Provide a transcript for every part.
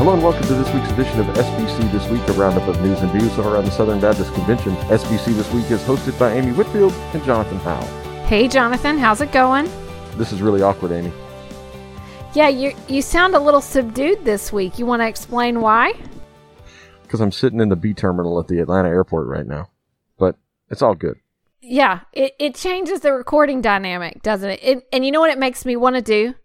Hello and welcome to this week's edition of SBC This Week, a roundup of news and views around the Southern Baptist Convention. SBC This Week is hosted by Amy Whitfield and Jonathan Howell. Hey, Jonathan, how's it going? This is really awkward, Amy. Yeah, you you sound a little subdued this week. You want to explain why? Because I'm sitting in the B terminal at the Atlanta airport right now. But it's all good. Yeah, it, it changes the recording dynamic, doesn't it? it? And you know what it makes me want to do?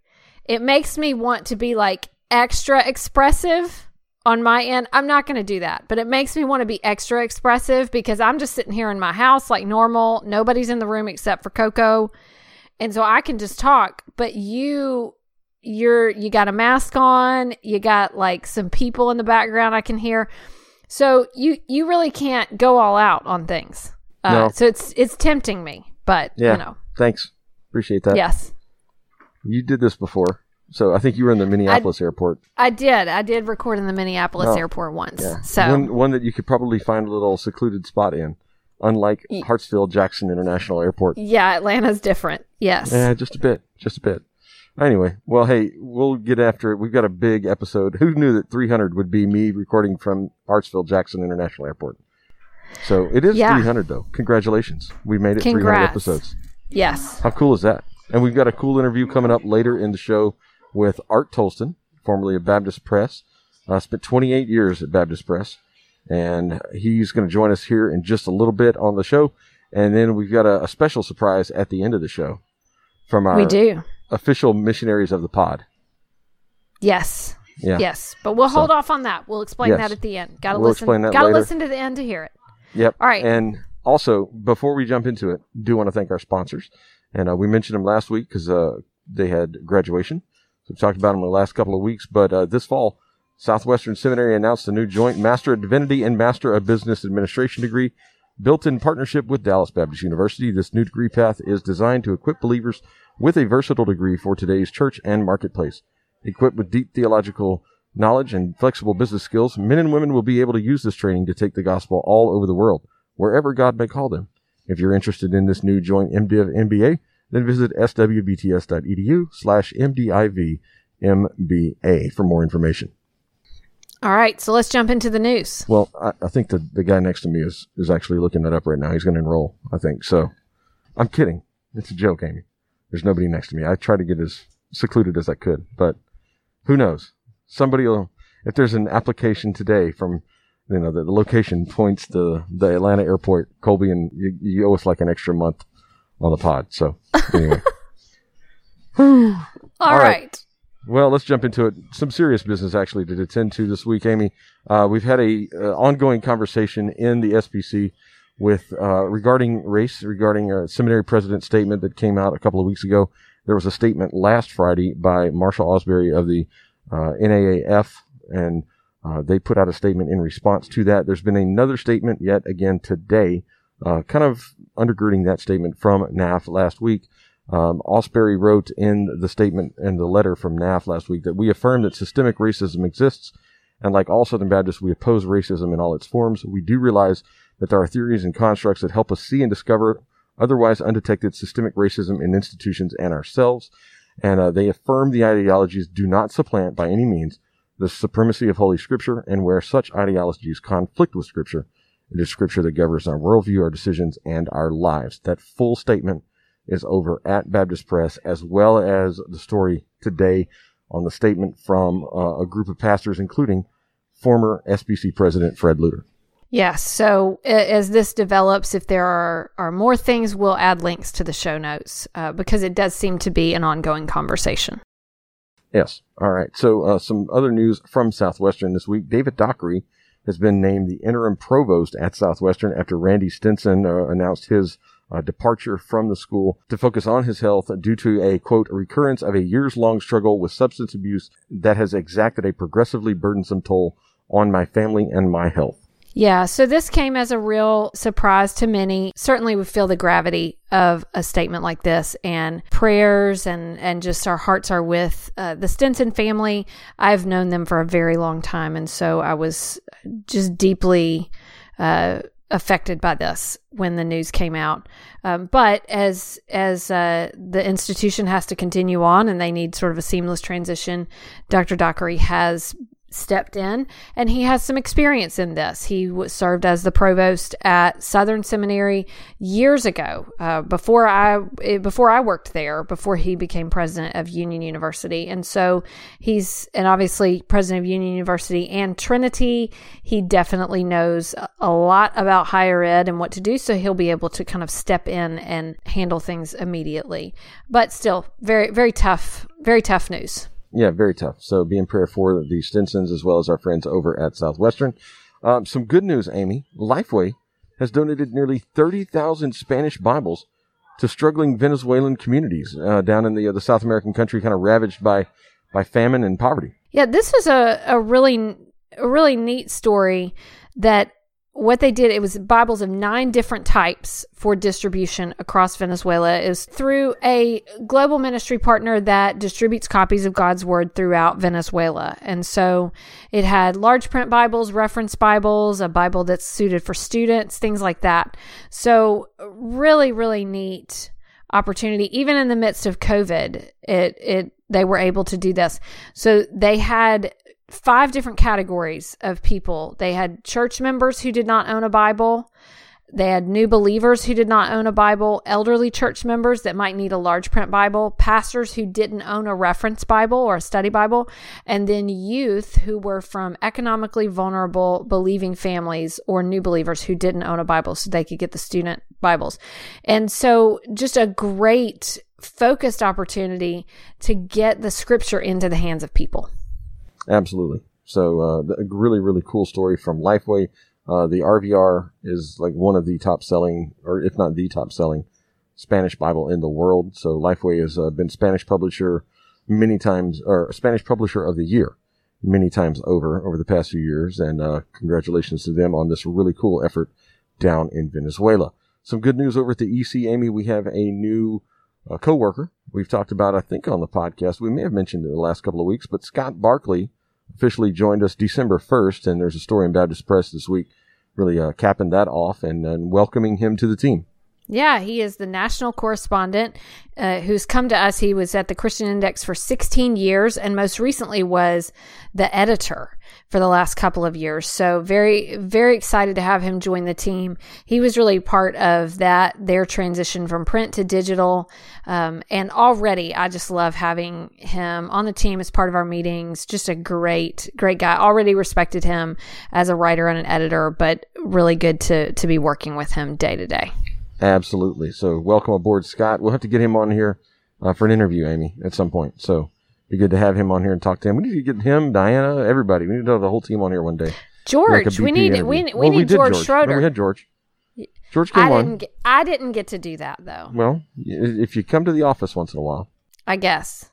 It makes me want to be like extra expressive on my end. I'm not going to do that, but it makes me want to be extra expressive because I'm just sitting here in my house like normal. Nobody's in the room except for Coco. And so I can just talk, but you you're you got a mask on, you got like some people in the background I can hear. So you you really can't go all out on things. Uh, No. so it's it's tempting me, but Yeah. you know. Thanks. Appreciate that. Yes. You did this before. So I think you were in the Minneapolis airport. I did. I did record in the Minneapolis Oh, airport once. Yeah. So one, one that you could probably find a little secluded spot in, unlike Ye- Hartsfield Jackson International Airport. yeah, Atlanta's different. Yes. Yeah, just a bit, just a bit. Anyway, well, hey, we'll get after it. We've got a big episode. Who knew that 300 would be me recording from Hartsfield Jackson International Airport? So it is Yeah. 300, though. Congratulations, we made it 300 episodes. yes. How cool is that? And we've got a cool interview coming up later in the show with Art Toalston, formerly of Baptist Press. Uh, spent 28 years at Baptist Press, and he's going to join us here in just a little bit on the show. And then we've got a, a special surprise at the end of the show from our we do. official missionaries of the pod. Yes. Yeah. Yes. But we'll So- hold off on that. We'll explain Yes. that at the end. Gotta We'll listen. Gotta later. listen to the end to hear it. Yep. All right. And also, before we jump into it, do want to thank our sponsors. And uh, we mentioned them last week because uh, they had graduation. So we talked about them in the last couple of weeks. But uh, this fall, Southwestern Seminary announced a new joint Master of Divinity and Master of Business Administration degree built in partnership with Dallas Baptist University. This new degree path is designed to equip believers with a versatile degree for today's church and marketplace. Equipped with deep theological knowledge and flexible business skills, men and women will be able to use this training to take the gospel all over the world, wherever God may call them. If you're interested in this new joint MDiv MBA, then visit swbts.edu slash mdivmba for more information. All right. So let's jump into the news. Well, I, I think the, the guy next to me is, is actually looking that up right now. He's going to enroll, I think. So I'm kidding. It's a joke, Amy. There's nobody next to me. I tried to get as secluded as I could, but who knows? Somebody will, if there's an application today from, you know, the, the location points to the Atlanta airport, Colby, and you, you owe us like an extra month on the pod. So anyway. All All right. right. Well, let's jump into it. Some serious business actually to attend to this week, Amy. Uh, we've had a uh, ongoing conversation in the SBC with uh, regarding race, regarding a seminary president statement that came out a couple of weeks ago. There was a statement last Friday by Marshal Ausberry of the uh, NAAF, and uh, they put out a statement in response to that. There's been another statement yet again today, uh, kind of undergirding that statement from NAF last week. Um, Ausberry wrote in the statement and the letter from NAF last week that we affirm that systemic racism exists, and like all Southern Baptists, we oppose racism in all its forms. We do realize that there are theories and constructs that help us see and discover otherwise undetected systemic racism in institutions and ourselves. And uh, they affirm the ideologies do not supplant by any means the supremacy of Holy Scripture, and where such ideologies conflict with Scripture, it is Scripture that governs our worldview, our decisions, and our lives. That full statement is over at Baptist Press, as well as the story today on the statement from uh, a group of pastors, including former SBC President Fred Luter. Yes. So as this develops, if there are, are more things, we'll add links to the show notes uh, because it does seem to be an ongoing conversation. Yes. All right. So, uh, some other news from Southwestern this week. David Dockery has been named the interim provost at Southwestern after Randy Stinson uh, announced his uh, departure from the school to focus on his health due to a quote recurrence of a years long struggle with substance abuse that has exacted a progressively burdensome toll on my family and my health. Yeah, so this came as a real surprise to many. Certainly, we feel the gravity of a statement like this, and prayers and and just our hearts are with uh, the Stinson family. I've known them for a very long time, and so I was just deeply uh, affected by this when the news came out. Um, but as as uh, the institution has to continue on, and they need sort of a seamless transition, Dr. Dockery has stepped in and he has some experience in this. He served as the provost at Southern Seminary years ago, uh, before I eh, before I worked there, before he became president of Union University. And so he's and obviously president of Union University and Trinity. He definitely knows a lot about higher ed and what to do, so he'll be able to kind of step in and handle things immediately. But still, very very tough, very tough news. Yeah, very tough. So be in prayer for the Stinsons as well as our friends over at Southwestern. Um, some good news, Amy. Lifeway has donated nearly 30,000 Spanish Bibles to struggling Venezuelan communities uh, down in the, uh, the South American country, kind of ravaged by, by famine and poverty. Yeah, this is a, a really a really neat story that what they did it was bibles of nine different types for distribution across venezuela. Is through a global ministry partner that distributes copies of god's word throughout venezuela. And so it had large print bibles reference bibles a bible that's suited for students things like that. So really really neat opportunity. Even in the midst of covid it it they were able to do this. So they had five different categories of people. They had church members who did not own a Bible. They had new believers who did not own a Bible, elderly church members that might need a large print Bible, pastors who didn't own a reference Bible or a study Bible, and then youth who were from economically vulnerable believing families or new believers who didn't own a Bible so they could get the student Bibles. And so just a great focused opportunity to get the scripture into the hands of people. Absolutely. So, uh, a really, really cool story from Lifeway. Uh, the RVR is like one of the top selling, or if not the top selling, Spanish Bible in the world. So, Lifeway has uh, been Spanish publisher many times, or Spanish publisher of the year many times over over the past few years. And uh, congratulations to them on this really cool effort down in Venezuela. Some good news over at the EC, Amy. We have a new uh, co-worker. We've talked about, I think, on the podcast. We may have mentioned it in the last couple of weeks, but Scott Barkley officially joined us December 1st, and there's a story in Baptist Press this week really uh, capping that off and, and welcoming him to the team. Yeah, he is the national correspondent uh, who's come to us. He was at the Christian Index for 16 years and most recently was the editor for the last couple of years. So very, very excited to have him join the team. He was really part of that, their transition from print to digital. Um, and already I just love having him on the team as part of our meetings. Just a great, great guy. Already respected him as a writer and an editor, but really good to, to be working with him day to day. Absolutely. So welcome aboard, Scott. We'll have to get him on here uh, for an interview, Amy, at some point. So be good to have him on here and talk to him. We need to get him, Diana, everybody. We need to have the whole team on here one day. George, like we need interview. we, we well, need we George, George Schroeder. No, we had George. George came I on. Didn't get, I didn't get to do that though. Well, if you come to the office once in a while, I guess.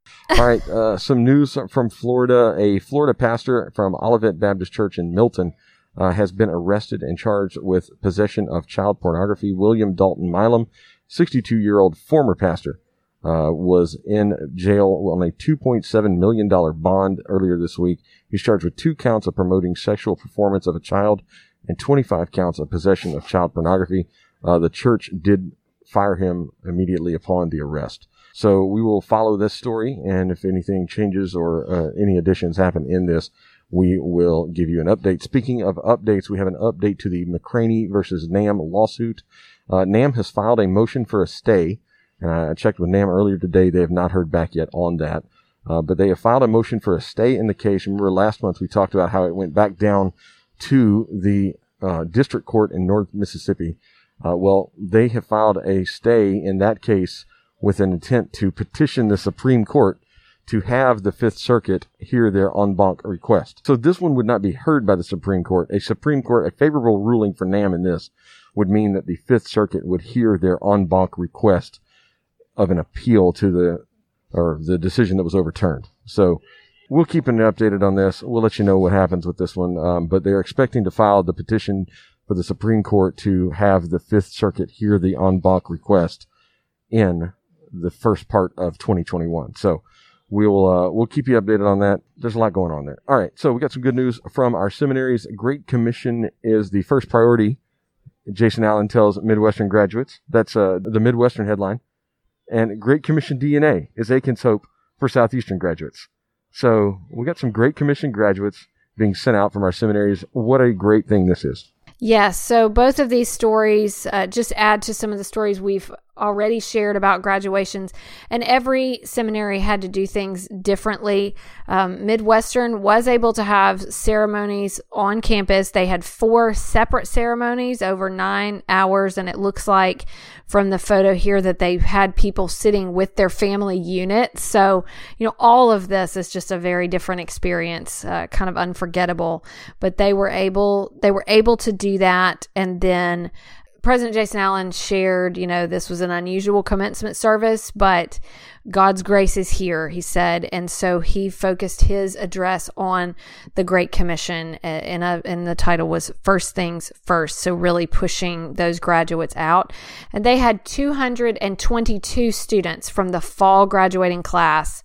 All right, uh, some news from Florida. A Florida pastor from Olivet Baptist Church in Milton uh, has been arrested and charged with possession of child pornography. William Dalton Milam, 62 year old former pastor, uh, was in jail on a $2.7 million bond earlier this week. He's charged with two counts of promoting sexual performance of a child and 25 counts of possession of child pornography. Uh, the church did fire him immediately upon the arrest. So we will follow this story, and if anything changes or uh, any additions happen in this, we will give you an update. Speaking of updates, we have an update to the McRaney versus NAMB lawsuit. Uh, NAMB has filed a motion for a stay, and I checked with NAMB earlier today. They have not heard back yet on that, uh, but they have filed a motion for a stay in the case. Remember last month we talked about how it went back down to the uh, district court in North Mississippi. Uh, well, they have filed a stay in that case with an intent to petition the Supreme Court to have the Fifth Circuit hear their en banc request. So this one would not be heard by the Supreme Court. A Supreme Court, a favorable ruling for NAMB in this would mean that the Fifth Circuit would hear their en banc request of an appeal to the, or the decision that was overturned. So we'll keep an updated on this. We'll let you know what happens with this one. Um, but they're expecting to file the petition for the Supreme Court to have the Fifth Circuit hear the en banc request in the first part of 2021. So We'll uh, we'll keep you updated on that. There's a lot going on there. All right, so we got some good news from our seminaries. Great Commission is the first priority. Jason Allen tells Midwestern graduates. That's uh, the Midwestern headline. And Great Commission DNA is Akin's hope for Southeastern graduates. So we got some great commission graduates being sent out from our seminaries. What a great thing this is. Yes. So both of these stories uh, just add to some of the stories we've already shared about graduations, and every seminary had to do things differently. Um, Midwestern was able to have ceremonies on campus. They had four separate ceremonies over nine hours, and it looks like from the photo here that they had people sitting with their family unit. So, you know, all of this is just a very different experience, uh, kind of unforgettable. But they were able, they were able to do that, and then President Jason Allen shared, you know, this was an unusual commencement service, but God's grace is here, he said. And so he focused his address on the Great Commission, uh, and, a, and the title was First Things First. So really pushing those graduates out. And they had 222 students from the fall graduating class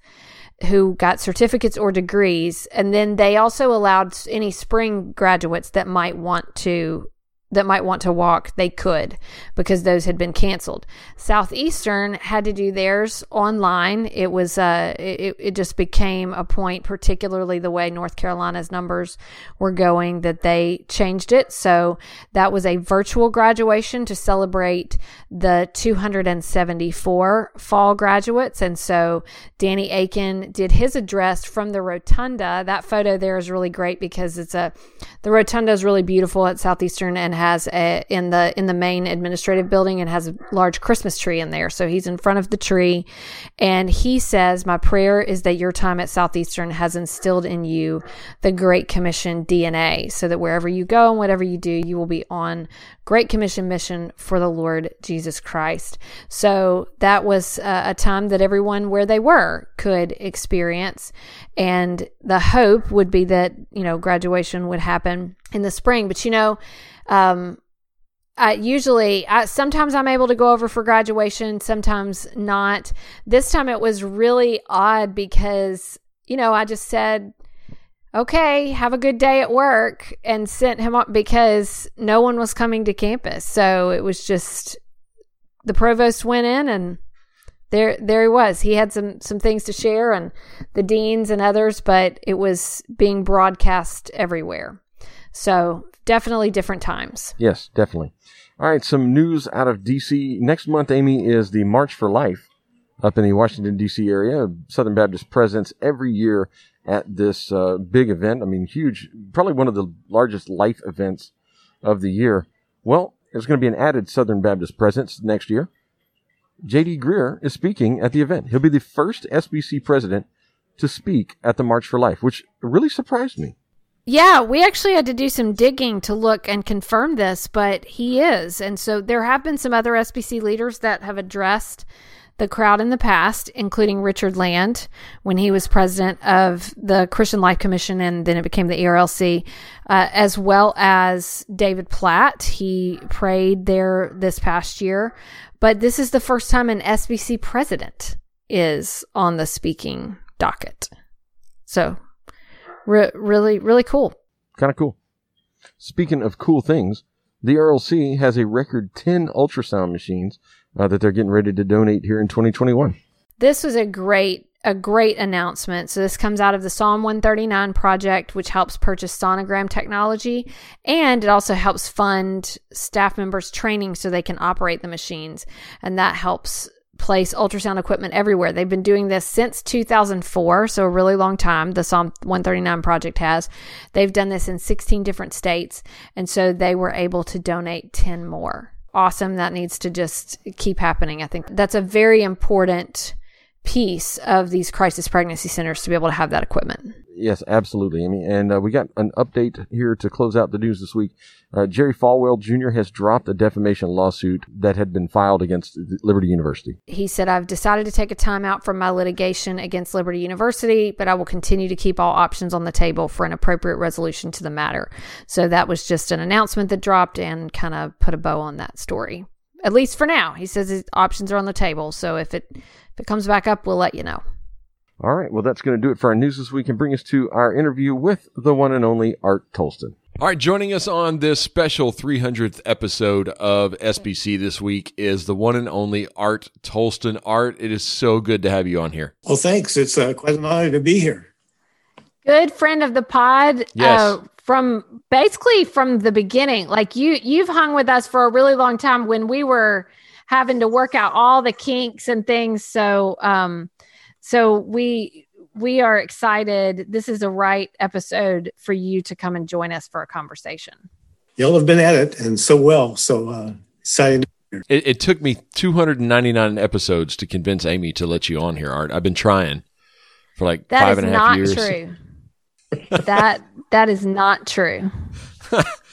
who got certificates or degrees. And then they also allowed any spring graduates that might want to that might want to walk, they could because those had been canceled. Southeastern had to do theirs online. It was uh it, it just became a point, particularly the way North Carolina's numbers were going, that they changed it. So that was a virtual graduation to celebrate the 274 fall graduates. And so Danny Akin did his address from the rotunda. That photo there is really great because it's a the rotunda is really beautiful at Southeastern and has a in the in the main administrative building and has a large Christmas tree in there. So he's in front of the tree and he says, "My prayer is that your time at Southeastern has instilled in you the Great Commission DNA so that wherever you go and whatever you do, you will be on Great Commission mission for the Lord Jesus Christ." So that was a, a time that everyone where they were could experience and the hope would be that, you know, graduation would happen in the spring, but you know, um, I usually, I, sometimes I'm able to go over for graduation, sometimes not. This time it was really odd because, you know, I just said, okay, have a good day at work and sent him up because no one was coming to campus. So it was just the provost went in and there there he was. He had some some things to share and the deans and others, but it was being broadcast everywhere. So definitely different times. Yes, definitely. All right, some news out of DC. Next month, Amy, is the March for Life up in the Washington, D.C. area. Southern Baptist presents every year at this uh, big event. I mean, huge, probably one of the largest life events of the year. Well, there's going to be an added Southern Baptist presence next year. J.D. Greear is speaking at the event. He'll be the first SBC president to speak at the March for Life, which really surprised me. Yeah, we actually had to do some digging to look and confirm this, but he is. And so there have been some other SBC leaders that have addressed the crowd in the past, including Richard Land when he was president of the Christian Life Commission and then it became the ERLC, uh, as well as David Platt. He prayed there this past year, but this is the first time an SBC president is on the speaking docket. So Re- really, really cool. Kind of cool. Speaking of cool things, the ERLC has a record 10 ultrasound machines uh, that they're getting ready to donate here in 2021. This was a great a great announcement. So this comes out of the Psalm 139 project, which helps purchase sonogram technology, and it also helps fund staff members training so they can operate the machines, and that helps place ultrasound equipment everywhere. They've been doing this since 2004, so a really long time. The Psalm 139 project has. They've done this in 16 different states, and so they were able to donate 10 more. Awesome. That needs to just keep happening. I think that's a very important piece of these crisis pregnancy centers to be able to have that equipment. Yes, absolutely, Amy. And uh, we got an update here to close out the news this week. Uh, Jerry Falwell Jr. has dropped a defamation lawsuit that had been filed against Liberty University. He said, I've decided to take a time out from my litigation against Liberty University, but I will continue to keep all options on the table for an appropriate resolution to the matter. So that was just an announcement that dropped and kind of put a bow on that story. At least for now. He says his options are on the table. So if it if it comes back up, we'll let you know. All right. Well, that's going to do it for our news this week and bring us to our interview with the one and only Art Toalston. All right, joining us on this special 300th episode of SBC this week is the one and only Art Toalston. Art, it is so good to have you on here. Well, thanks. It's uh, quite an honor to be here. Good friend of the pod. Yes. Uh, from basically from the beginning. Like you you've hung with us for a really long time when we were having to work out all the kinks and things. So um so we we are excited. This is a right episode for you to come and join us for a conversation. Y'all have been at it and so well. So uh excited. It, it took me 299 episodes to convince Amy to let you on here, Art. I've been trying for like That five is and a half not true. that that is not true.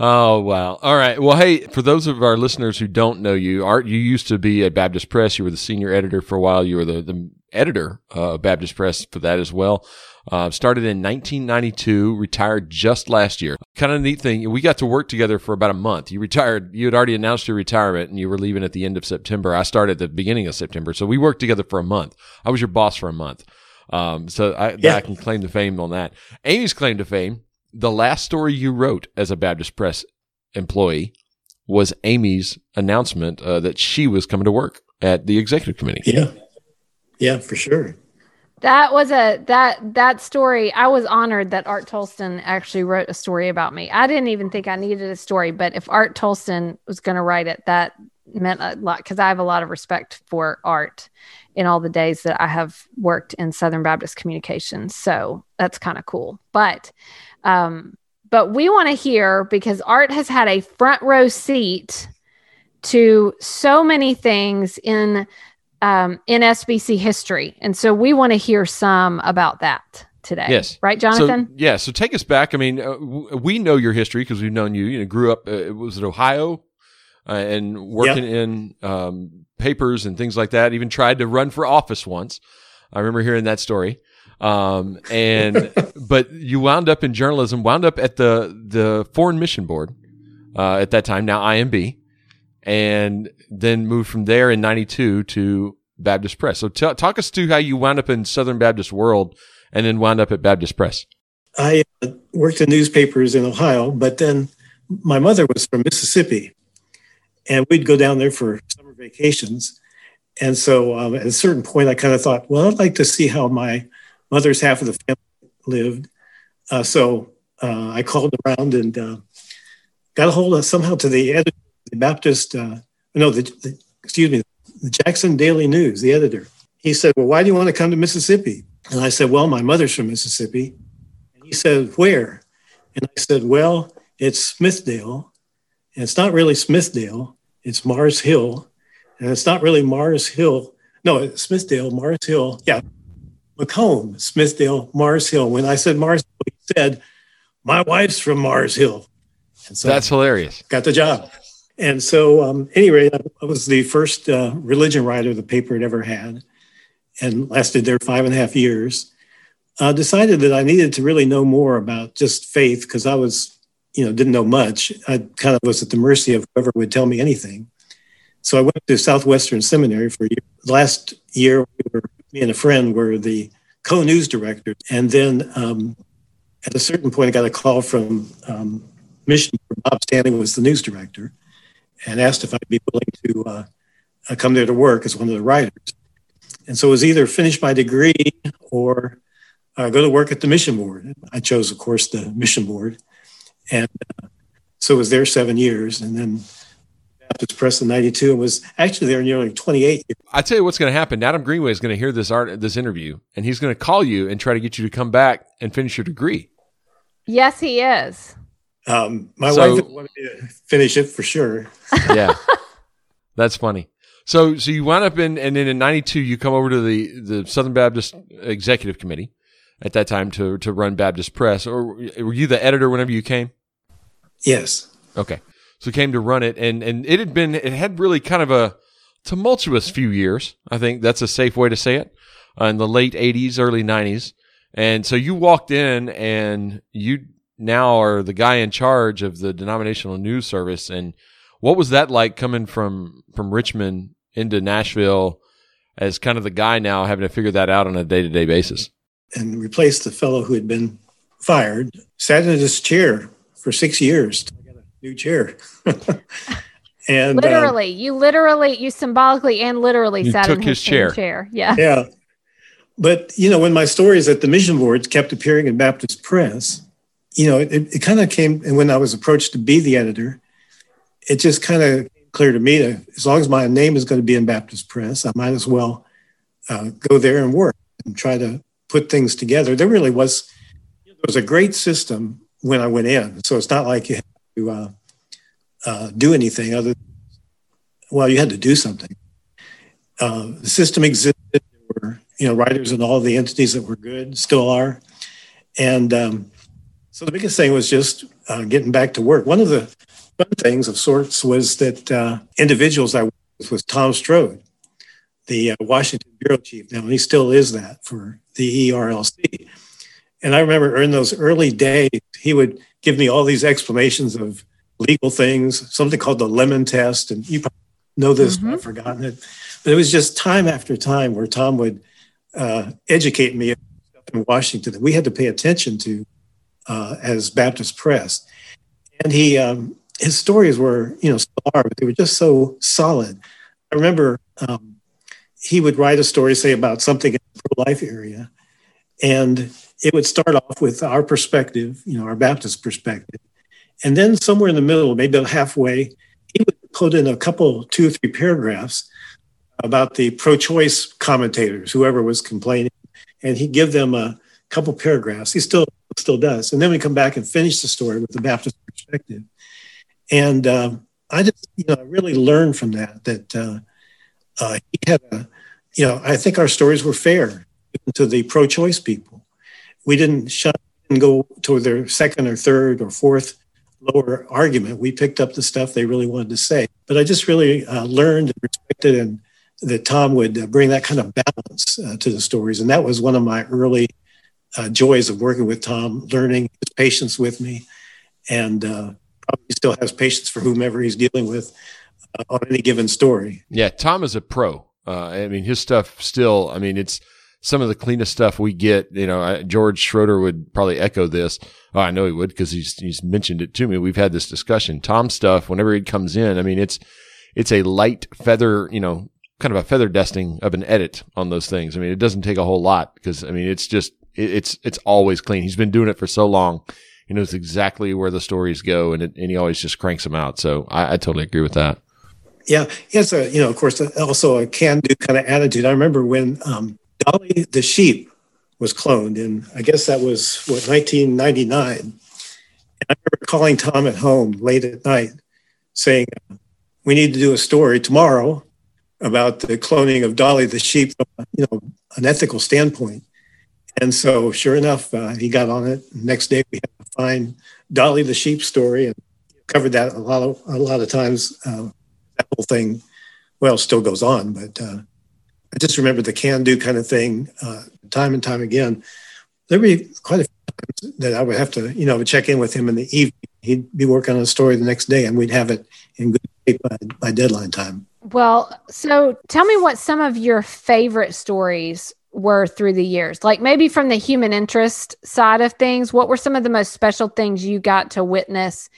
Oh wow! All right. Well, hey, for those of our listeners who don't know you, Art, you used to be at Baptist Press. You were the senior editor for a while. You were the, the editor uh, of Baptist Press for that as well. Uh, started in 1992, retired just last year. Kind of neat thing. We got to work together for about a month. You retired. You had already announced your retirement, and you were leaving at the end of September. I started at the beginning of September, so we worked together for a month. I was your boss for a month. Um, so I, Yeah. I can claim the fame on that. Amy's claim to fame the last story you wrote as a Baptist Press employee was Amy's announcement uh, that she was coming to work at the executive committee. Yeah. Yeah, for sure. That was a that that story. I was honored that Art Toalston actually wrote a story about me. I didn't even think I needed a story, but if Art Toalston was going to write it, that meant a lot because I have a lot of respect for Art in all the days that I have worked in Southern Baptist communications. So that's kind of cool. But um, but we want to hear because Art has had a front row seat to so many things in um, in SBC history. And so we want to hear some about that today. Yes. Right, Jonathan? So, yeah. So take us back. I mean, uh, w- we know your history because we've known you. You know, grew up. Uh, was it Ohio, uh, and working in um, papers and things like that. Even tried to run for office once. I remember hearing that story. Um, and but you wound up in journalism. Wound up at the the Foreign Mission Board uh, at that time. Now IMB, and then moved from there in '92 to Baptist Press. So t- talk us through how you wound up in Southern Baptist World and then wound up at Baptist Press. I uh, worked in newspapers in Ohio, but then my mother was from Mississippi, and we'd go down there for summer vacations. And so um, at a certain point, I kind of thought, well, I'd like to see how my mother's half of the family lived. Uh, so uh, I called around and uh, got a hold of somehow to the editor, the Baptist, uh, no, the, the excuse me, the Jackson Daily News, the editor. He said, "Well, why do you want to come to Mississippi?" And I said, "Well, my mother's from Mississippi." And he said, Where? And I said, Well, it's Smithdale. And it's not really Smithdale, it's Mars Hill. And it's not really Mars Hill. No, it's Smithdale, Mars Hill. Yeah. McComb, Smithdale, Mars Hill. When I said Mars Hill, he said, My wife's from Mars Hill. And so That's hilarious. got the job. And so, um, anyway, I was the first uh, religion writer the paper had ever had and lasted there five and a half years. Uh, decided that I needed to really know more about just faith because I was, you know, didn't know much. I kind of was at the mercy of whoever would tell me anything. So I went to Southwestern Seminary for a year. Last year, we were, me and a friend were the co-news directors. And then um, at a certain point, I got a call from um, Mission. Bob Stanley was the news director and asked if I'd be willing to uh, come there to work as one of the writers. And so it was either finish my degree or uh, go to work at the mission board. I chose, of course, the mission board. And uh, so was there seven years. And then Baptist Press in 92 and was actually there nearly 28 years. I tell you what's going to happen. Adam Greenway is going to hear this art, this interview, and he's going to call you and try to get you to come back and finish your degree. Yes, he is. Um, my So- wife wanted me to finish it for sure. Yeah, that's funny. So, so you wound up in, and then in '92 you come over to the the Southern Baptist Executive Committee at that time to to run Baptist Press, or were you the editor whenever you came? Yes. Okay. So came to run it and and it had been it had really kind of a tumultuous few years. I think that's a safe way to say it. Uh, in the late 80s, early 90s. And so you walked in and you now are the guy in charge of the denominational news service and what was that like coming from from Richmond into Nashville as kind of the guy now having to figure that out on a day-to-day basis? and replaced the fellow who had been fired. Sat in his chair for six years. till I got a new chair. and uh, Literally, you literally, you symbolically and literally You sat took in his his, chair. chair. Yeah. yeah. but you know, when my stories at the mission boards kept appearing in Baptist Press, you know, it, it kind of came. And when I was approached to be the editor, it just kind of clear to me that as long as my name is going to be in Baptist Press, I might as well uh, go there and work and try to put things together. There really was there was a great system when I went in, so it's not like you had to uh, uh, do anything other. Than, well, you had to do something. Uh, the system existed. There were you know writers in all the entities that were good, still are, and um, so the biggest thing was just uh, getting back to work. One of the fun things of sorts was that uh, individuals I worked with was Tom Strode, the uh, Washington bureau chief now, and he still is that for the ERLC. And I remember in those early days, he would give me all these explanations of legal things, something called the lemon test. And you probably know this, mm-hmm. I've forgotten it. But it was just time after time where Tom would uh, educate me in Washington that we had to pay attention to uh, as Baptist Press. And he, um, his stories were, you know, star, but they were just so solid. I remember um, he would write a story, say about something in the pro-life area, and it would start off with our perspective, you know, our Baptist perspective, and then somewhere in the middle, maybe halfway, he would put in a couple, two or three paragraphs about the pro-choice commentators, whoever was complaining, and he'd give them a couple paragraphs. He still still does, and then we come back and finish the story with the Baptist perspective. And um, I just, you know, really learned from that that uh, uh, he had a, you know, I think our stories were fair to the pro-choice people. We didn't shut and go to their second or third or fourth lower argument. We picked up the stuff they really wanted to say. But I just really uh, learned and respected and that Tom would uh, bring that kind of balance uh, to the stories. And that was one of my early uh, joys of working with Tom, learning his patience with me, and uh, probably still has patience for whomever he's dealing with uh, on any given story. Yeah, Tom is a pro. I mean, his stuff still. I mean, it's some of the cleanest stuff we get. You know, I, George Schroeder would probably echo this. Oh, I know he would because he's he's mentioned it to me. We've had this discussion. Tom stuff, whenever he comes in, I mean, it's it's a light feather. You know, kind of a feather dusting of an edit on those things. I mean, it doesn't take a whole lot because I mean, it's just it, it's it's always clean. He's been doing it for so long. He knows exactly where the stories go, and it, and he always just cranks them out. So I, I totally agree with that. Yeah, it's a you know, of course, also a can-do kind of attitude. I remember when um, Dolly the sheep was cloned, and I guess that was what 1999. And I remember calling Tom at home late at night, saying, "We need to do a story tomorrow about the cloning of Dolly the sheep from you know an ethical standpoint." And so, sure enough, uh, he got on it. Next day, we had to find Dolly the sheep story and covered that a lot of a lot of times. Uh, that whole thing, well, still goes on, but uh, I just remember the can-do kind of thing, uh, time and time again. There'd be quite a few times that I would have to, you know, check in with him in the evening. He'd be working on a story the next day, and we'd have it in good shape by, by deadline time. Well, so tell me what some of your favorite stories were through the years? Like maybe from the human interest side of things, what were some of the most special things you got to witness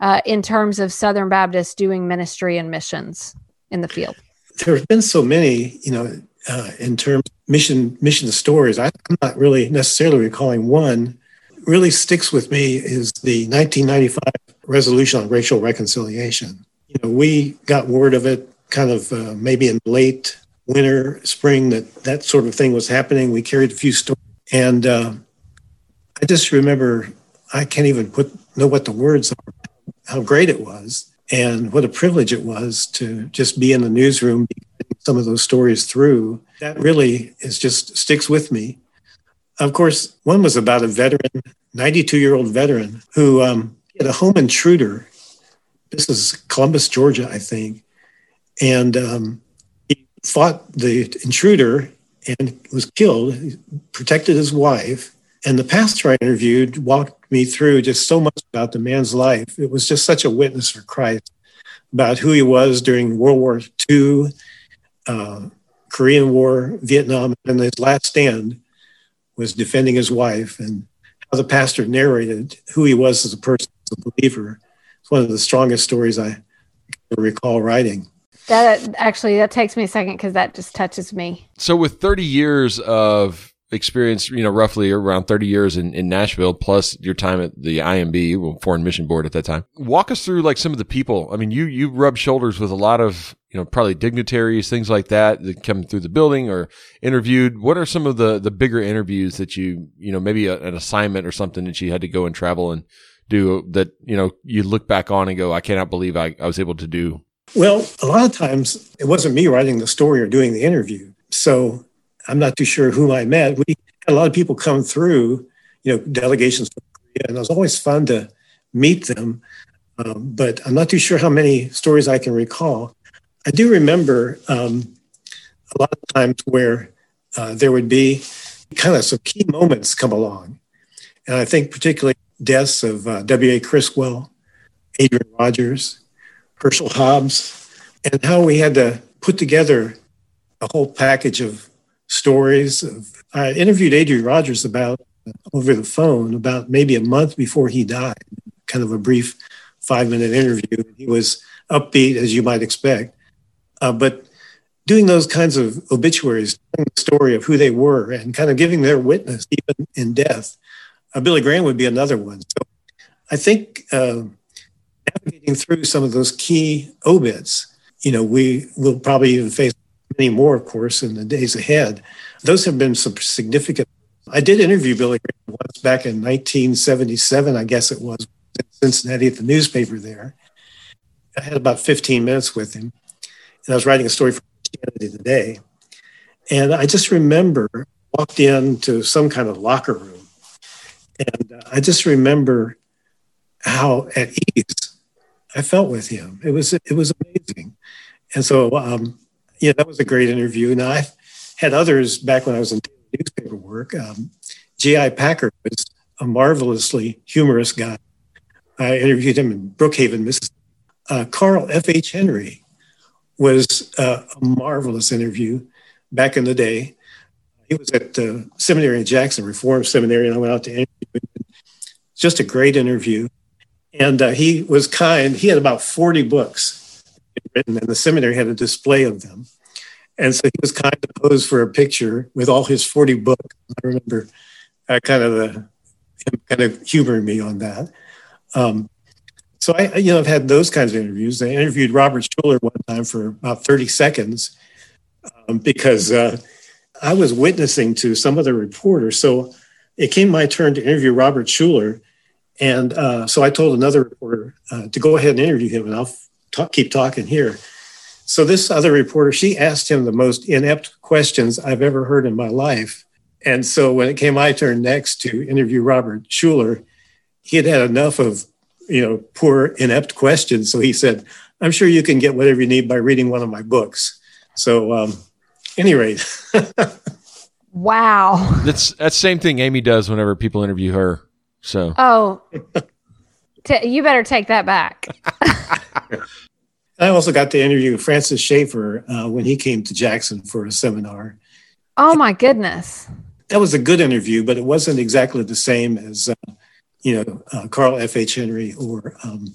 uh, in terms of Southern Baptists doing ministry and missions in the field? There have been so many, you know, uh, in terms of mission mission stories. I, I'm not really necessarily recalling one. Really sticks with me is the 1995 resolution on racial reconciliation. You know, we got word of it kind of uh, maybe in late winter, spring, that that sort of thing was happening. We carried a few stories, and uh, I just remember I can't even put know what the words are. How great it was, and what a privilege it was to just be in the newsroom, some of those stories through. That really is just sticks with me. Of course, one was about a veteran, 92 year old veteran who um, had a home intruder. This is Columbus, Georgia, I think, and um, he fought the intruder and was killed, he protected his wife. And the pastor I interviewed walked me through just so much about the man's life. It was just such a witness for Christ about who he was during World War II, uh, Korean War, Vietnam, and his last stand was defending his wife and how the pastor narrated who he was as a person, as a believer. It's one of the strongest stories I recall writing. That actually that takes me a second because that just touches me. So with 30 years of experience, you know, roughly around 30 years in, in Nashville, plus your time at the IMB, Foreign Mission Board at that time. Walk us through like some of the people. I mean, you, you rub shoulders with a lot of, you know, probably dignitaries, things like that that come through the building or interviewed. What are some of the, the bigger interviews that you, you know, maybe a, an assignment or something that you had to go and travel and do that, you know, you look back on and go, I cannot believe I, I was able to do well, a lot of times it wasn't me writing the story or doing the interview. So I'm not too sure who I met. We had a lot of people come through, you know, delegations from Korea, and it was always fun to meet them. Um, but I'm not too sure how many stories I can recall. I do remember um, a lot of times where uh, there would be kind of some key moments come along. And I think particularly deaths of uh, W.A. Criswell, Adrian Rogers, Herschel Hobbs, and how we had to put together a whole package of stories. Of, I interviewed Adrian Rogers about over the phone about maybe a month before he died, kind of a brief five minute interview. He was upbeat, as you might expect. Uh, but doing those kinds of obituaries, telling the story of who they were and kind of giving their witness, even in death. Uh, Billy Graham would be another one. So I think uh, navigating through some of those key obits, you know, we will probably even face many more, of course, in the days ahead. Those have been some significant. I did interview Billy Graham once back in 1977, I guess it was, in Cincinnati at the newspaper there. I had about 15 minutes with him, and I was writing a story for Christianity Today. And I just remember walked into some kind of locker room, and I just remember how at ease I felt with him. It was it was amazing, and so um, yeah, that was a great interview. And I had others back when I was in newspaper work. Um, J.I. Packer was a marvelously humorous guy. I interviewed him in Brookhaven, Mississippi. Uh, Carl F. H. Henry was uh, a marvelous interview back in the day. He was at the seminary in Jackson, Reform Seminary, and I went out to interview him. Just a great interview. And uh, he was kind. He had about 40 books written, and the seminary had a display of them. And so he was kind to pose for a picture with all his 40 books. I remember uh, kind of the, him kind of humoring me on that. Um, so I, you know, I've had those kinds of interviews. I interviewed Robert Schuller one time for about 30 seconds um, because uh, I was witnessing to some other reporter. So it came my turn to interview Robert Schuller and uh, so I told another reporter uh, to go ahead and interview him, and I'll talk, keep talking here. So this other reporter, she asked him the most inept questions I've ever heard in my life. And so when it came my turn next to interview Robert Schuller, he had had enough of you know poor inept questions. So he said, "I'm sure you can get whatever you need by reading one of my books." So, um, any rate. wow. That's that same thing Amy does whenever people interview her. So. Oh. T- you better take that back. I also got to interview Francis Schaeffer uh, when he came to Jackson for a seminar. Oh my goodness! That was a good interview, but it wasn't exactly the same as uh, you know uh, Carl F. H. Henry or um,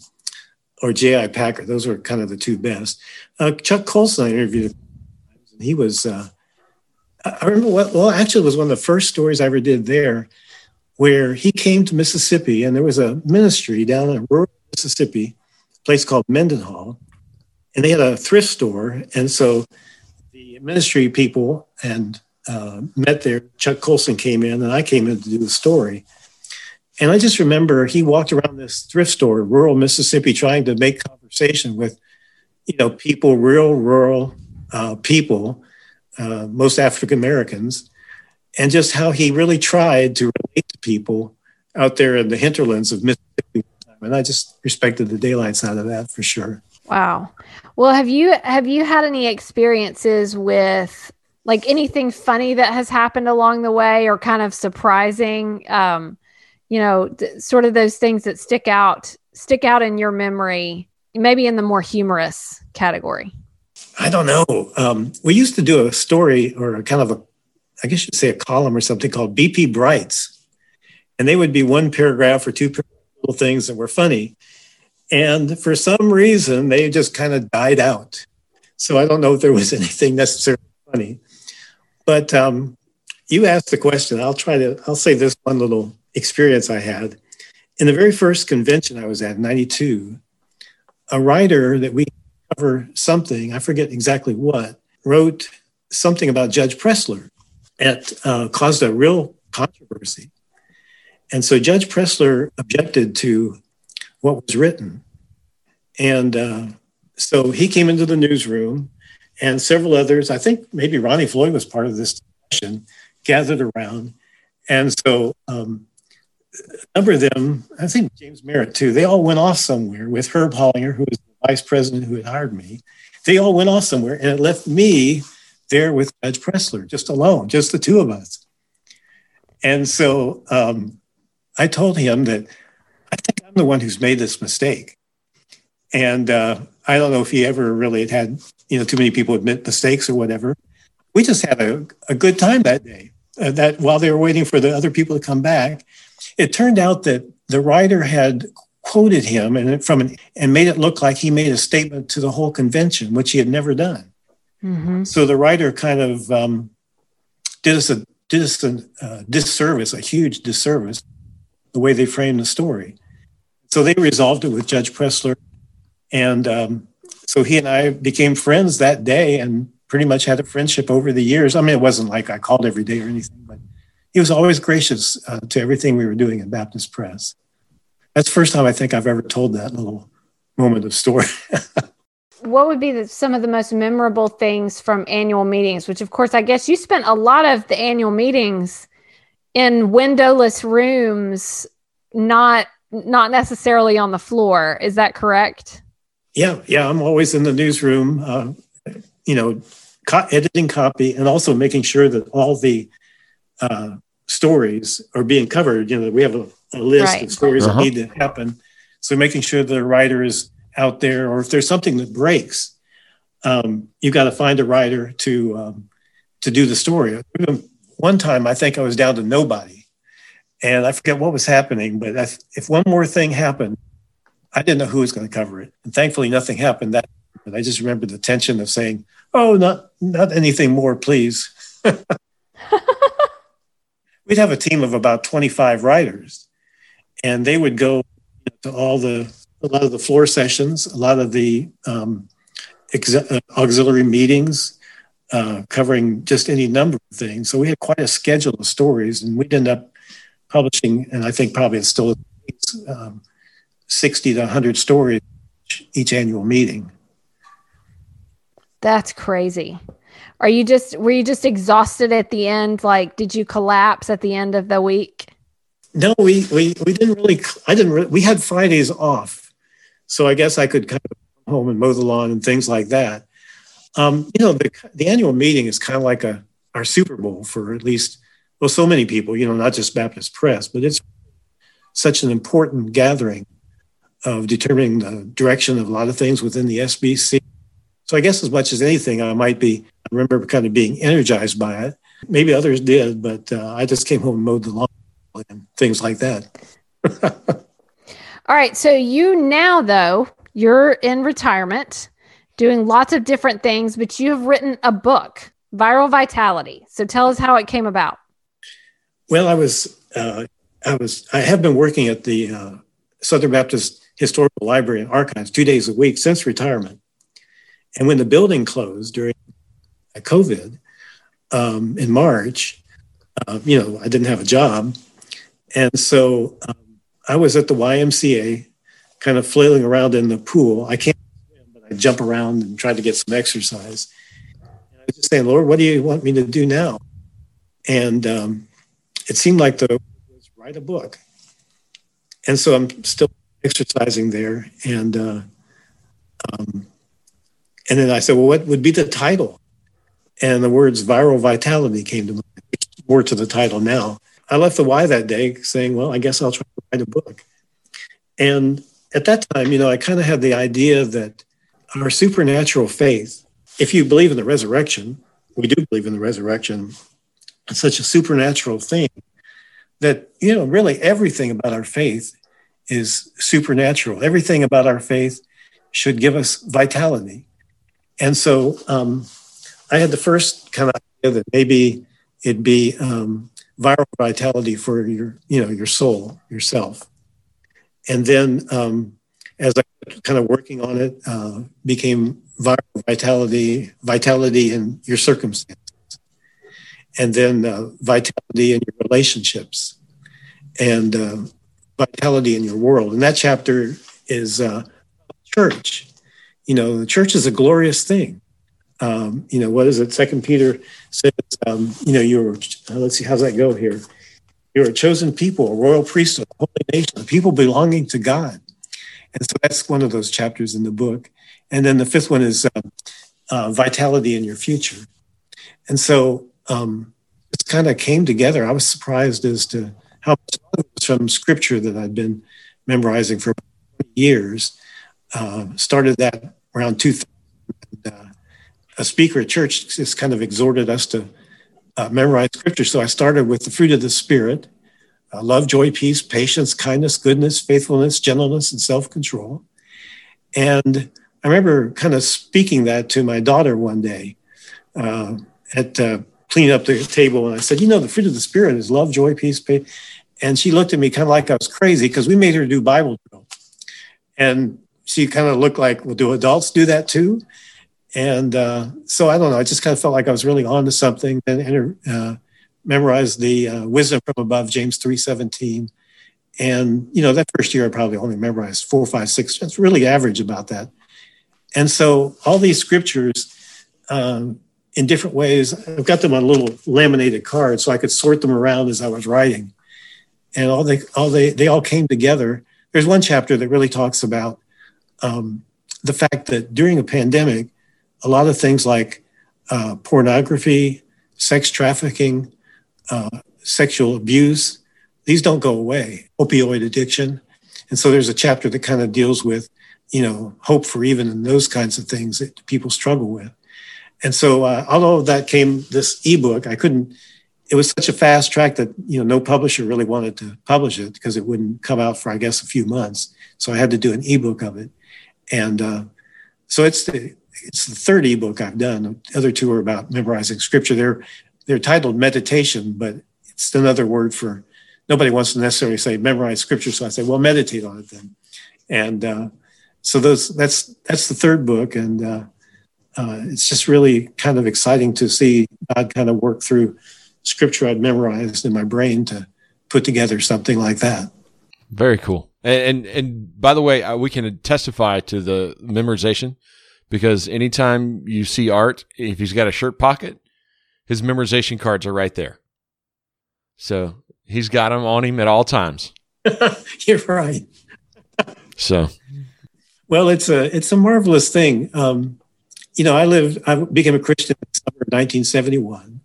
or J. I. Packer. Those were kind of the two best. Uh, Chuck Colson I interviewed. Him. He was. Uh, I remember what. Well, actually, it was one of the first stories I ever did there where he came to Mississippi, and there was a ministry down in rural Mississippi, place called Mendenhall, and they had a thrift store. And so the ministry people and uh, met there. Chuck Colson came in, and I came in to do the story. And I just remember he walked around this thrift store rural Mississippi trying to make conversation with, you know, people, real rural uh, people, uh, most African Americans and just how he really tried to relate to people out there in the hinterlands of Mississippi. And I just respected the daylights out of that for sure. Wow. Well, have you have you had any experiences with like anything funny that has happened along the way or kind of surprising um you know th- sort of those things that stick out stick out in your memory maybe in the more humorous category i don't know um, we used to do a story or a kind of a I guess you'd say a column or something called BP Brights. And they would be one paragraph or two things that were funny. And for some reason, they just kind of died out. So I don't know if there was anything necessarily funny. But um, you asked the question. I'll try to, I'll say this one little experience I had. In the very first convention I was at, 92, a writer that we cover something, I forget exactly what, wrote something about Judge Pressler. It uh, caused a real controversy. And so Judge Pressler objected to what was written. And uh, so he came into the newsroom, and several others, I think maybe Ronnie Floyd was part of this discussion, gathered around. And so um, a number of them, I think James Merritt too, they all went off somewhere with Herb Hollinger, who was the vice president who had hired me. They all went off somewhere, and it left me there with Judge Pressler, just alone, just the two of us. And so um, I told him that I think I'm the one who's made this mistake. And uh, I don't know if he ever really had had, you know, too many people admit mistakes or whatever. We just had a, a good time that day. Uh, that while they were waiting for the other people to come back, it turned out that the writer had quoted him and from an, and made it look like he made a statement to the whole convention, which he had never done. Mm-hmm. So the writer kind of um, did us a did us a uh, disservice, a huge disservice, the way they framed the story. So they resolved it with Judge Pressler, and um, so he and I became friends that day, and pretty much had a friendship over the years. I mean, it wasn't like I called every day or anything, but he was always gracious uh, to everything we were doing at Baptist Press. That's the first time I think I've ever told that little moment of story. what would be the, some of the most memorable things from annual meetings? Which, of course, I guess you spent a lot of the annual meetings in windowless rooms, not not necessarily on the floor. Is that correct? Yeah, yeah. I'm always in the newsroom, uh, you know, co- editing copy, and also making sure that all the uh, stories are being covered. You know, we have a, a list right. of stories uh-huh. that need to happen. So making sure the writer is out there, or if there's something that breaks, um, you've got to find a writer to um, to do the story. One time, I think I was down to nobody, and I forget what was happening. But if, if one more thing happened, I didn't know who was going to cover it, and thankfully, nothing happened. That, but I just remember the tension of saying, "Oh, not not anything more, please." We'd have a team of about 25 writers, and they would go to all the a lot of the floor sessions, a lot of the um, ex- uh, auxiliary meetings, uh, covering just any number of things. So we had quite a schedule of stories, and we'd end up publishing, and I think probably it's still um, 60 to 100 stories each annual meeting. That's crazy. Are you just were you just exhausted at the end? Like, did you collapse at the end of the week? No, we we we didn't really. I didn't. Really, we had Fridays off, so I guess I could kind of come home and mow the lawn and things like that. Um, you know, the, the annual meeting is kind of like a our Super Bowl for at least well, so many people. You know, not just Baptist Press, but it's such an important gathering of determining the direction of a lot of things within the SBC. So I guess as much as anything, I might be. I remember kind of being energized by it. Maybe others did, but uh, I just came home and mowed the lawn and things like that. All right. So you now, though, you're in retirement, doing lots of different things, but you have written a book, Viral Vitality. So tell us how it came about. Well, I was, uh, I was, I have been working at the uh, Southern Baptist Historical Library and Archives two days a week since retirement. And when the building closed during COVID um, in March, uh, you know, I didn't have a job. And so um, I was at the YMCA, kind of flailing around in the pool. I can't I jump around and try to get some exercise. And I was just saying, Lord, what do you want me to do now? And um, it seemed like the was write a book. And so I'm still exercising there, and uh, um, and then I said, well, what would be the title? And the words viral vitality came to mind. More to the title now. I left the Y that day saying, well, I guess I'll try to write a book. And at that time, you know, I kind of had the idea that our supernatural faith, if you believe in the resurrection, we do believe in the resurrection, it's such a supernatural thing that, you know, really everything about our faith is supernatural. Everything about our faith should give us vitality. And so um, I had the first kind of idea that maybe it'd be um, viral vitality for your, you know, your soul, yourself. And then um, as I kind of working on it, uh, became viral vitality, vitality in your circumstances, and then uh, vitality in your relationships, and uh, vitality in your world. And that chapter is uh, church. You know, the church is a glorious thing. Um, you know, what is it? Second Peter says, um, you know, you're, uh, let's see, how's that go here? You're a chosen people, a royal priesthood, a holy nation, a people belonging to God. And so that's one of those chapters in the book. And then the fifth one is uh, uh, vitality in your future. And so um, it kind of came together. I was surprised as to how much from scripture that I'd been memorizing for years. Uh, started that around 2000. And, uh, a speaker at church just kind of exhorted us to uh, memorize scripture. So I started with the fruit of the Spirit uh, love, joy, peace, patience, kindness, goodness, faithfulness, gentleness, and self control. And I remember kind of speaking that to my daughter one day uh, at uh, cleaning up the table. And I said, You know, the fruit of the Spirit is love, joy, peace, patience. And she looked at me kind of like I was crazy because we made her do Bible drill. And she kind of looked like, Well, do adults do that too? And uh, so I don't know. I just kind of felt like I was really on to something. And, and uh, memorized the uh, wisdom from above, James 3.17. And, you know, that first year I probably only memorized four, five, six. It's really average about that. And so all these scriptures um, in different ways, I've got them on little laminated cards so I could sort them around as I was writing. And all they, all they, they all came together. There's one chapter that really talks about um, the fact that during a pandemic, a lot of things like uh, pornography, sex trafficking, uh, sexual abuse, these don't go away, opioid addiction. And so there's a chapter that kind of deals with, you know, hope for even in those kinds of things that people struggle with. And so, uh, although that came this ebook, I couldn't. It was such a fast track that you know no publisher really wanted to publish it because it wouldn't come out for I guess a few months. So I had to do an ebook of it, and uh, so it's the it's the third ebook I've done. The other two are about memorizing scripture. They're they're titled meditation, but it's another word for nobody wants to necessarily say memorize scripture. So I say, well, meditate on it then. And uh, so those that's that's the third book, and uh, uh, it's just really kind of exciting to see God kind of work through scripture I'd memorized in my brain to put together something like that. Very cool. And and, and by the way, uh, we can testify to the memorization because anytime you see art, if he's got a shirt pocket, his memorization cards are right there. So he's got them on him at all times. You're right. so, well, it's a it's a marvelous thing. Um, you know, I lived. I became a Christian in the summer of 1971,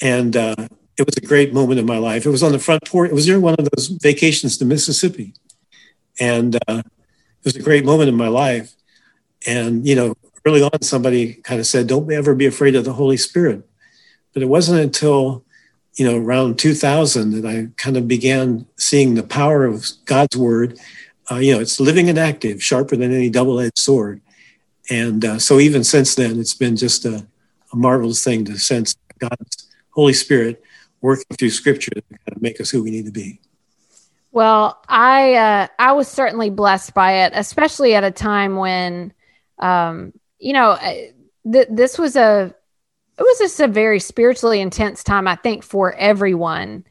and uh, it was a great moment in my life. It was on the front porch. It was during one of those vacations to Mississippi, and uh, it was a great moment in my life. And you know, early on, somebody kind of said, "Don't ever be afraid of the Holy Spirit." But it wasn't until, you know, around 2000 that I kind of began seeing the power of God's word. Uh, you know, it's living and active, sharper than any double edged sword. And uh, so even since then, it's been just a, a, marvelous thing to sense God's Holy Spirit working through scripture to kind of make us who we need to be. Well, I uh, I was certainly blessed by it, especially at a time when, um, you know, th- this was a it was just a very spiritually intense time i think for everyone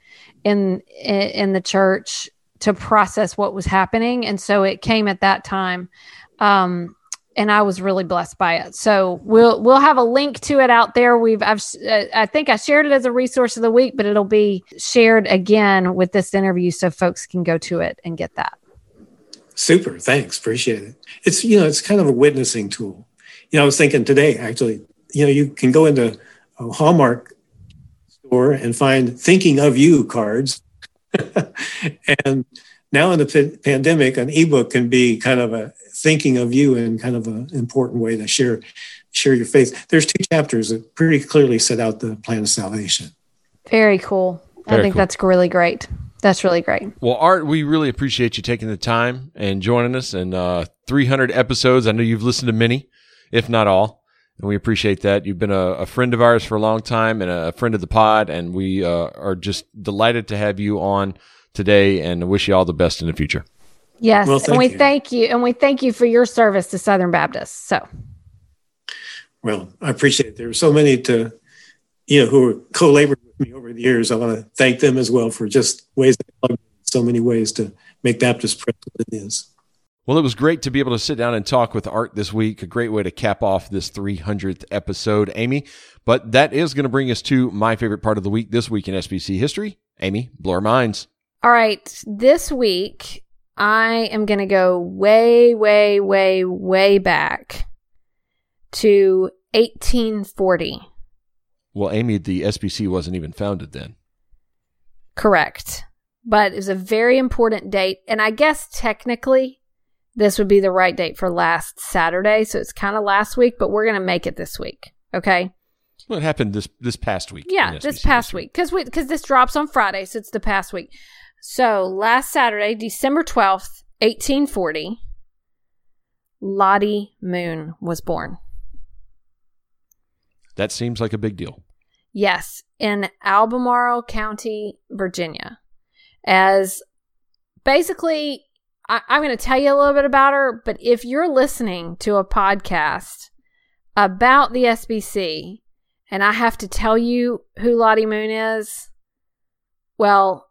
in in the church to process what was happening and so it came at that time um, and I was really blessed by it. So we'll we'll have a link to it out there. We've I've uh, I think I shared it as a resource of the week, but it'll be shared again with this interview so folks can go to it and get that. Super, thanks, appreciate it. It's you know it's kind of a witnessing tool. You know, I was thinking today actually you know, you can go into a Hallmark store and find thinking of you cards. and now in the p- pandemic, an ebook can be kind of a thinking of you in kind of an important way to share share your faith. There's two chapters that pretty clearly set out the plan of salvation. Very cool. Very I think cool. that's really great. That's really great. Well, Art, we really appreciate you taking the time and joining us. And uh, 300 episodes. I know you've listened to many, if not all. And we appreciate that. You've been a, a, friend of ours for a long time and a friend of the pod, and we uh, are just delighted to have you on today and wish you all the best in the future. Yes, well, and we you. thank you, and we thank you for your service to Southern Baptists. So, well, I appreciate it. There are so many to, you know, who are co-labored with me over the years. I want to thank them as well for just ways, so many ways to make Baptist Press what it is. Well, it was great to be able to sit down and talk with Art this week. A great way to cap off this 300th episode, Amy. But that is going to bring us to my favorite part of the week this week in SBC history. Amy, blow our minds. All right. This week, I am going to go way, way, way, way back to 1840. Well, Amy, the SBC wasn't even founded then. Correct. But it was a very important date. And I guess technically, this would be the right date for last Saturday. So it's kind of last week, but we're going to make it this week. Okay. Well, it happened this this past week. Yeah, this past week because we because this drops on Friday, so it's the past week. So last Saturday, December twelfth, eighteen forty, Lottie Moon was born. That seems like a big deal. Yes, in Albemarle County, Virginia, as basically I, I'm going to tell you a little bit about her, but if you're listening to a podcast about the SBC and I have to tell you who Lottie Moon is, well,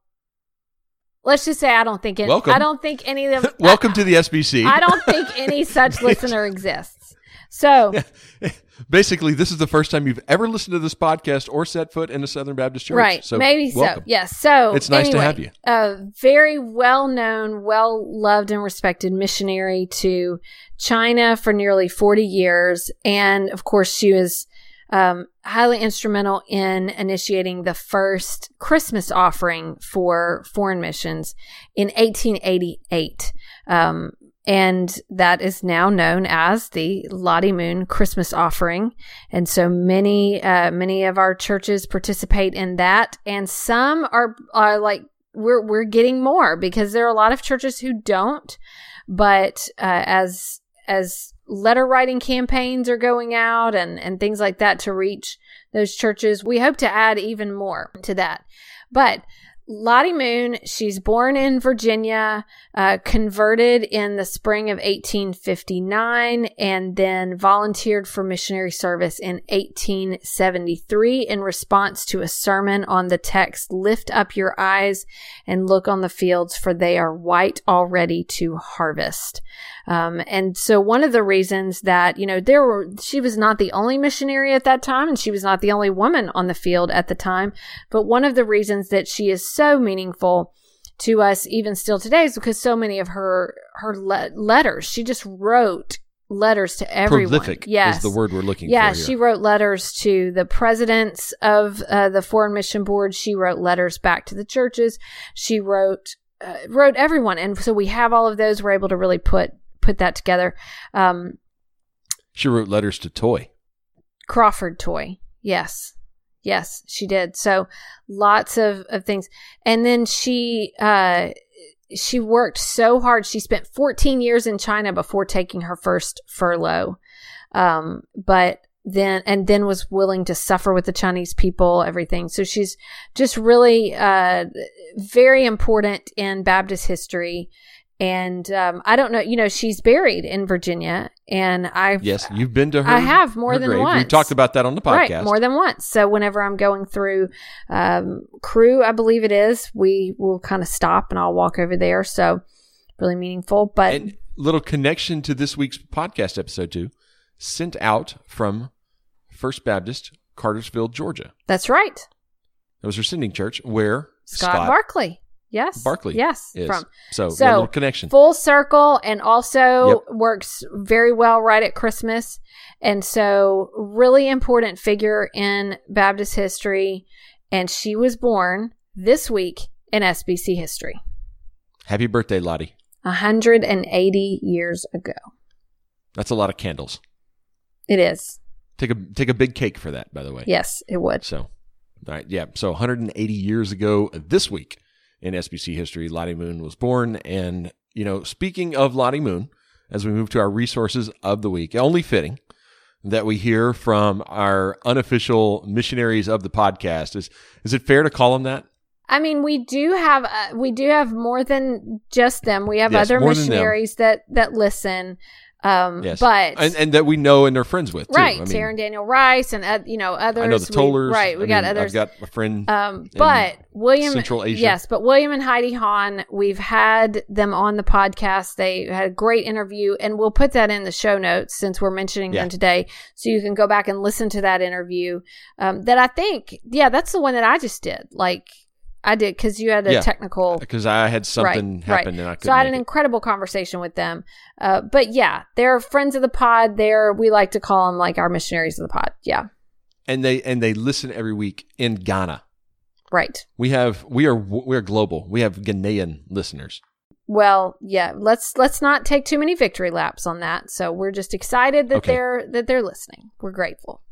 let's just say I don't think any, Welcome. I don't think any of them. Welcome I, to the SBC. I don't think any such listener exists. So basically, this is the first time you've ever listened to this podcast or set foot in a Southern Baptist church. Right. So maybe welcome. so. Yes. So it's nice anyway, to have you. A very well known, well loved, and respected missionary to China for nearly 40 years. And of course, she was um, highly instrumental in initiating the first Christmas offering for foreign missions in 1888. Um, and that is now known as the Lottie Moon Christmas offering. And so many, uh, many of our churches participate in that, and some are are like we're we're getting more because there are a lot of churches who don't. But uh, as as letter writing campaigns are going out and and things like that to reach those churches, we hope to add even more to that. But Lottie Moon, she's born in Virginia, uh, converted in the spring of 1859, and then volunteered for missionary service in 1873 in response to a sermon on the text, Lift up your eyes and look on the fields, for they are white already to harvest. Um, and so one of the reasons that, you know, there were, she was not the only missionary at that time, and she was not the only woman on the field at the time, but one of the reasons that she is so meaningful to us even still today is because so many of her her le- letters she just wrote letters to everyone. Prolific yes. is the word we're looking yeah, for. Yeah, she wrote letters to the presidents of uh, the Foreign Mission Board. She wrote letters back to the churches. She wrote uh, wrote everyone, and so we have all of those. We're able to really put put that together. Um, she wrote letters to Toy Crawford Toy. Yes, Yes, she did. So lots of, of things. And then she uh she worked so hard. She spent 14 years in China before taking her first furlough. Um, but then and then was willing to suffer with the Chinese people, everything. So she's just really uh very important in Baptist history and um, I don't know. You know, she's buried in Virginia, and I've yes, you've been to her. I have more than grave. once. We talked about that on the podcast, right? More than once. So whenever I'm going through um, Crewe, I believe it is, we will kind of stop, and I'll walk over there. So really meaningful. But and little connection to this week's podcast episode too, sent out from First Baptist Cartersville, Georgia. That's right. That was her sending church where Scott, Scott Barkley Yes. Barkley. Yes. Is. From so, so connection. Full circle and also yep. works very well right at Christmas. And so really important figure in Baptist history. And she was born this week in SBC history. Happy birthday, Lottie. 180 years ago. That's a lot of candles. It is. Take a take a big cake for that, by the way. Yes, it would. So, all right, yeah. So 180 years ago this week, in SBC history, Lottie Moon was born. And, you know, speaking of Lottie Moon, as we move to our resources of the week, only fitting that we hear from our unofficial missionaries of the podcast. Is is it fair to call them that? I mean, we do have uh, we do have more than just them. We have Yes, other more than them. missionaries that that listen. Um, Yes, but and, and that we know and they're friends with. Too. right, I mean, Taryn Daniel Rice and uh, you know others. I know the we- Tollers. right, we I got mean, others. I've got a friend. Um, but William, Central Asia. yes, but William and Heidi Hahn, we've had them on the podcast. They had a great interview, and we'll put that in the show notes since we're mentioning Yeah. them today, so you can go back and listen to that interview. Um, that I think, yeah, that's the one that I just did. Like I did because you had a Yeah. technical because I had something right, happen right. and I couldn't. so I had an it. incredible conversation with them. Uh, but yeah, they're friends of the pod. They're we like to call them like our missionaries of the pod. Yeah, and they and they listen every week in Ghana. right. We have we are we are global. We have Ghanaian listeners. Well, yeah. Let's let's not take too many victory laps on that. So we're just excited that Okay. they're that they're listening. We're grateful.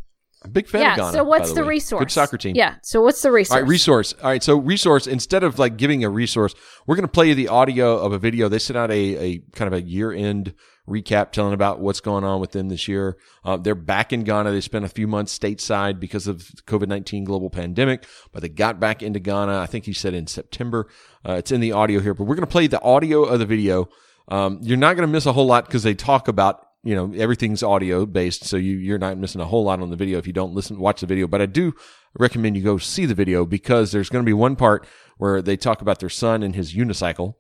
A big fan yeah. of Ghana. Yeah, so what's the, way. resource? Good soccer team. Yeah. So what's the resource? All right, resource. All right, so resource. Instead of like giving a resource, we're going to play you the audio of a video. They sent out a, a kind of a year end recap telling about what's going on with them this year. Uh, they're back in Ghana. They spent a few months stateside because of COVID nineteen global pandemic, but they got back into Ghana. I think he said in September. Uh, it's in the audio here, but we're going to play the audio of the video. Um, you're not going to miss a whole lot because they talk about you know everything's audio based, so you you're not missing a whole lot on the video if you don't listen watch the video. But I do recommend you go see the video because there's going to be one part where they talk about their son and his unicycle,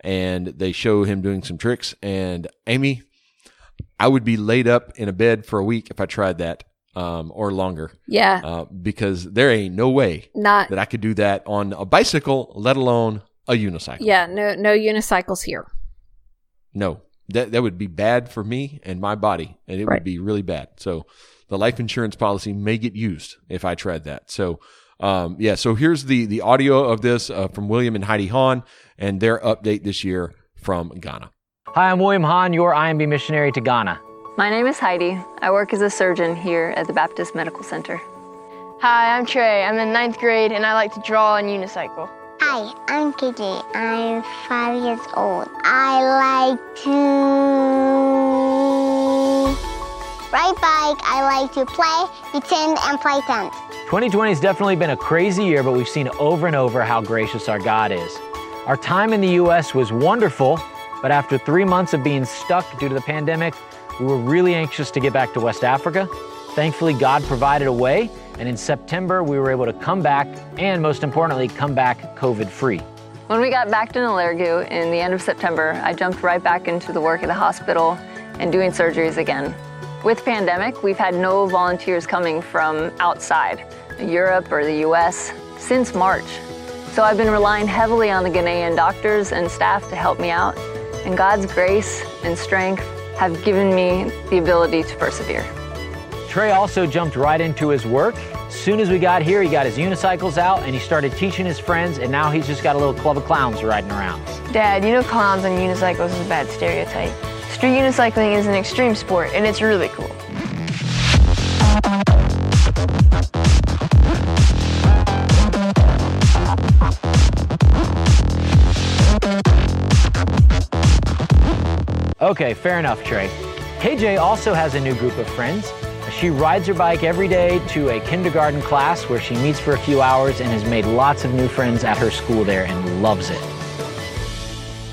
and they show him doing some tricks. And Amy, I would be laid up in a bed for a week if I tried that um, or longer Yeah. uh, because there ain't no way Not. that I could do that on a bicycle, let alone a unicycle. Yeah. No. No unicycles here. No, that that would be bad for me and my body, and it Right. would be really bad. So the life insurance policy may get used if I tried that. So um, yeah, so here's the the audio of this uh, from William and Heidi Hahn and their update this year from Ghana. Hi, I'm William Hahn, your IMB missionary to Ghana. My name is Heidi. I work as a surgeon here at the Baptist Medical Center. Hi, I'm Trey. I'm in ninth grade and I like to draw and unicycle. Hi, I'm KJ. I'm five years old. I like to ride bike. I like to play, pretend, and play tent. 2020 has definitely been a crazy year, but we've seen over and over how gracious our God is. Our time in the U.S. was wonderful, but after three months of being stuck due to the pandemic, we were really anxious to get back to West Africa. Thankfully, God provided a way, and in September, we were able to come back and, most importantly, come back COVID free. When we got back to Nalerigu in the end of September, I jumped right back into the work at the hospital and doing surgeries again. With pandemic, we've had no volunteers coming from outside, Europe or the US, since March. So I've been relying heavily on the Ghanaian doctors and staff to help me out, and God's grace and strength have given me the ability to persevere. Trey also jumped right into his work. As soon as we got here, he got his unicycles out and he started teaching his friends, and now he's just got a little club of clowns riding around. Dad, you know clowns on unicycles is a bad stereotype. Street unicycling is an extreme sport and it's really cool. Okay, fair enough, Trey. KJ also has a new group of friends. She rides her bike every day to a kindergarten class where she meets for a few hours and has made lots of new friends at her school there and loves it.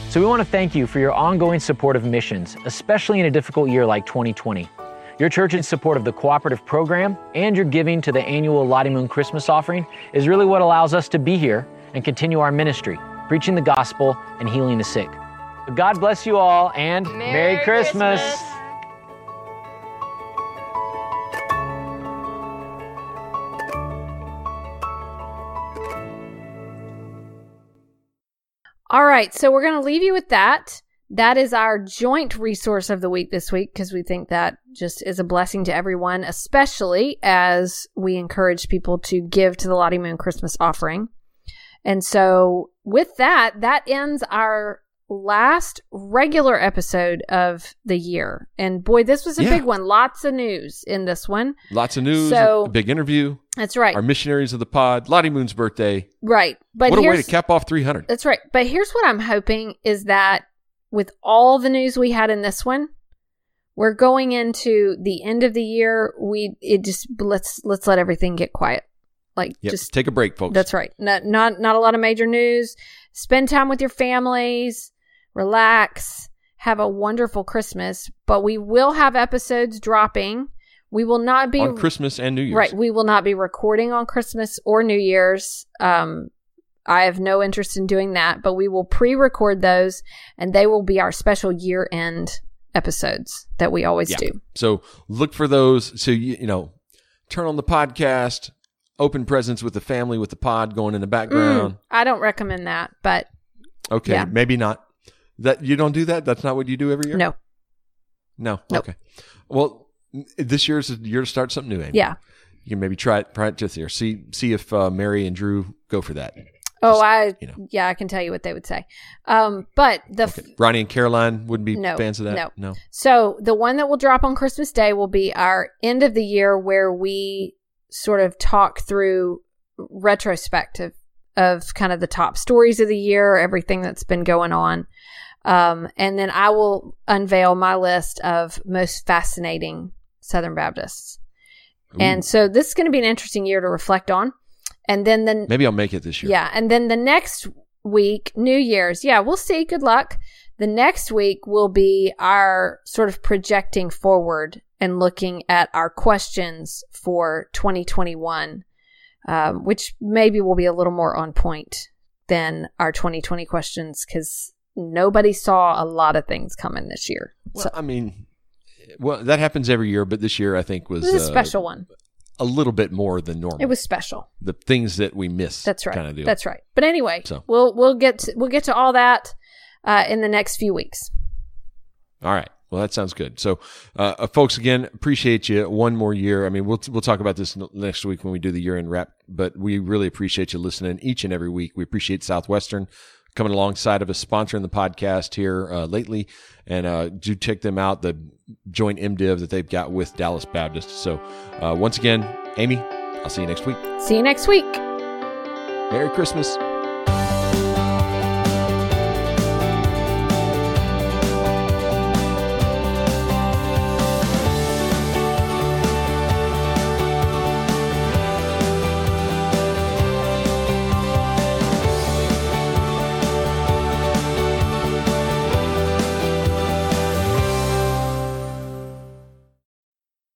So we want to thank you for your ongoing support of missions, especially in a difficult year like 2020. Your church's support of the cooperative program and your giving to the annual Lottie Moon Christmas offering is really what allows us to be here and continue our ministry, preaching the gospel and healing the sick. God bless you all and Merry, Christmas. All right, so we're going to leave you with that. That is our joint resource of the week this week because we think that just is a blessing to everyone, especially as we encourage people to give to the Lottie Moon Christmas offering. And so, with that, that ends our last regular episode of the year. And boy, this was a Yeah. big one. Lots of news in this one. Lots of news, So- a big interview, That's right. our missionaries of the pod, Lottie Moon's birthday. right. But what a way to cap off 300. That's right. But here's what I'm hoping is that with all the news we had in this one, we're going into the end of the year. We it just let's let's let everything get quiet. Like Yep. just take a break, folks. that's right. Not not not a lot of major news. Spend time with your families. Relax. Have a wonderful Christmas. But we will have episodes dropping. We will not be on Christmas and New Year's. Right. We will not be recording on Christmas or New Year's. Um, I have no interest in doing that, but we will pre record those and they will be our special year end episodes that we always Yeah. do. So look for those. So you, you know, turn on the podcast, open presents with the family with the pod going in the background. Mm, I don't recommend that, but Okay, Yeah. maybe not. That you don't do that. That's not what you do every year. no. no. Nope. Okay. Well, this year is the year to start something new. Amy. Yeah. You can maybe try it. Try it this year. See see if uh, Mary and Drew go for that. Oh, Just, I, you know. yeah, I can tell you what they would say. Um, but the, f- Ronnie and Caroline wouldn't be No, fans of that. no. No. So the one that will drop on Christmas Day will be our end of the year where we sort of talk through retrospective of kind of the top stories of the year, everything that's been going on. Um, and then I will unveil my list of most fascinating Southern Baptists. And so this is going to be an interesting year to reflect on. And then the Maybe I'll make it this year. yeah, and then the next week, New Year's. Yeah, we'll see. Good luck. The next week will be our sort of projecting forward and looking at our questions for 2021, um, which maybe will be a little more on point than our 2020 questions because nobody saw a lot of things coming this year. Well, so I mean, well, that happens every year, but this year I think was is a uh, special one. a little bit more than normal. It was special. the things that we miss. That's right. Kind of deal. That's right. But anyway, So. we'll we'll get to, we'll get to all that uh, in the next few weeks. All right. Well, that sounds good. So, uh, uh, folks, again, appreciate you one more year. I mean, we'll we'll talk about this next week when we do the year end wrap. But we really appreciate you listening each and every week. We appreciate Southwestern coming alongside of us, sponsoring the podcast here uh, lately, and uh, do check them out. The joint MDiv that they've got with Dallas Baptist. So, uh, once again, Amy, I'll see you next week. See you next week. Merry Christmas.